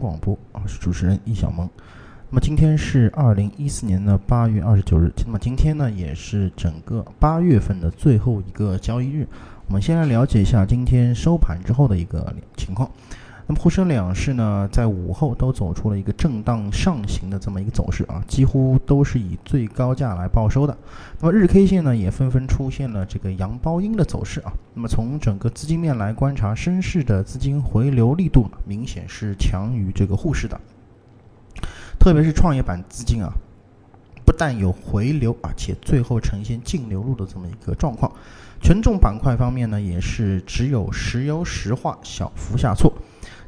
广播啊，是主持人易小萌。那么今天是二零一四年的八月二十九日，那么今天呢也是整个八月份的最后一个交易日。我们先来了解一下今天收盘之后的一个情况。那么沪深两市呢，在午后都走出了一个震荡上行的这么一个走势啊，几乎都是以最高价来报收的。那么日 K 线呢，也纷纷出现了这个阳包阴的走势啊。那么从整个资金面来观察，深市的资金回流力度明显是强于这个沪市的，特别是创业板资金啊，不但有回流啊，且最后呈现净流入的这么一个状况。权重板块方面呢，也是只有石油石化小幅下挫。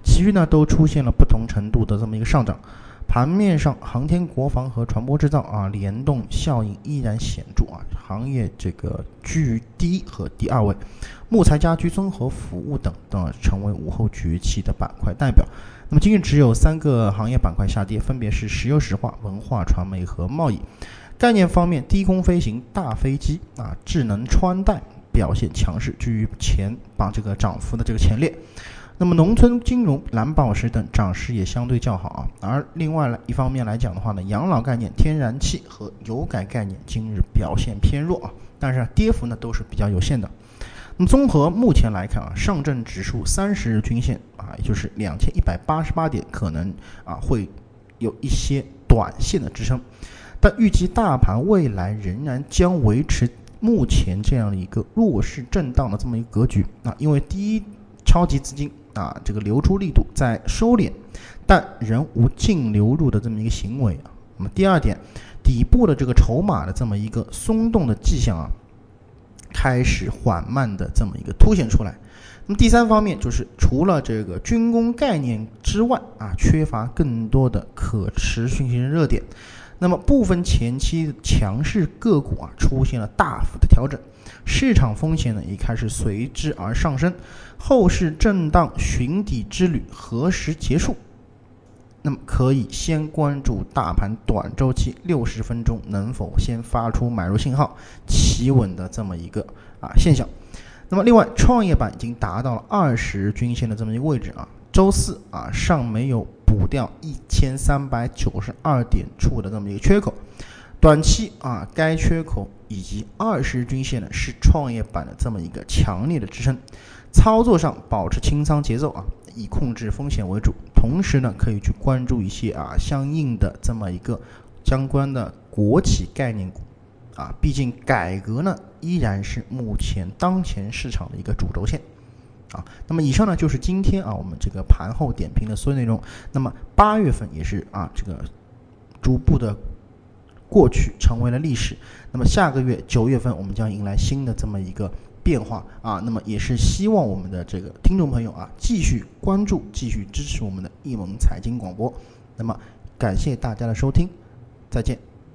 其余呢都出现了不同程度的这么一个上涨，盘面上航天、国防和船舶制造啊联动效应依然显著啊，行业这个居于第一和第二位，木材、家居、综合服务等等成为午后崛起的板块代表。那么今日只有三个行业板块下跌，分别是石油石化、文化传媒和贸易。概念方面，低空飞行、大飞机啊、智能穿戴表现强势，居于前榜这个涨幅的这个前列。那么，农村金融、蓝宝石等涨势也相对较好啊。而另外，一方面来讲的话呢，养老概念、天然气和油改概念今日表现偏弱啊，但是跌幅呢都是比较有限的。那么，综合目前来看啊，上证指数三十日均线啊，也就是两千一百八十八点，可能啊会有一些短线的支撑，但预计大盘未来仍然将维持目前这样的一个弱势震荡的这么一个格局啊，因为第一，超级资金。啊，这个流出力度在收敛，但仍无净流入的这么一个行为啊。那么第二点，底部的这个筹码的这么一个松动的迹象啊，开始缓慢的这么一个凸显出来。那么第三方面就是，除了这个军工概念之外啊，缺乏更多的可持续性热点。那么部分前期强势个股啊，出现了大幅的调整。市场风险呢也开始随之而上升，后市震荡寻底之旅何时结束？那么可以先关注大盘短周期六十分钟能否先发出买入信号，企稳的这么一个啊现象。那么另外，创业板已经达到了二十均线的这么一个位置啊，周四啊尚没有补掉一千三百九十二点处的这么一个缺口。短期啊，该缺口以及二十均线呢，是创业板的这么一个强烈的支撑。操作上保持清仓节奏啊，以控制风险为主。同时呢，可以去关注一些啊相应的这么一个相关的国企概念股啊。毕竟改革呢依然是目前当前市场的一个主轴线啊。那么以上呢就是今天啊我们这个盘后点评的所有内容。那么八月份也是啊这个逐步的。过去成为了历史，那么下个月九月份我们将迎来新的这么一个变化啊，那么也是希望我们的这个听众朋友啊继续关注、继续支持我们的易盟财经广播，那么感谢大家的收听，再见。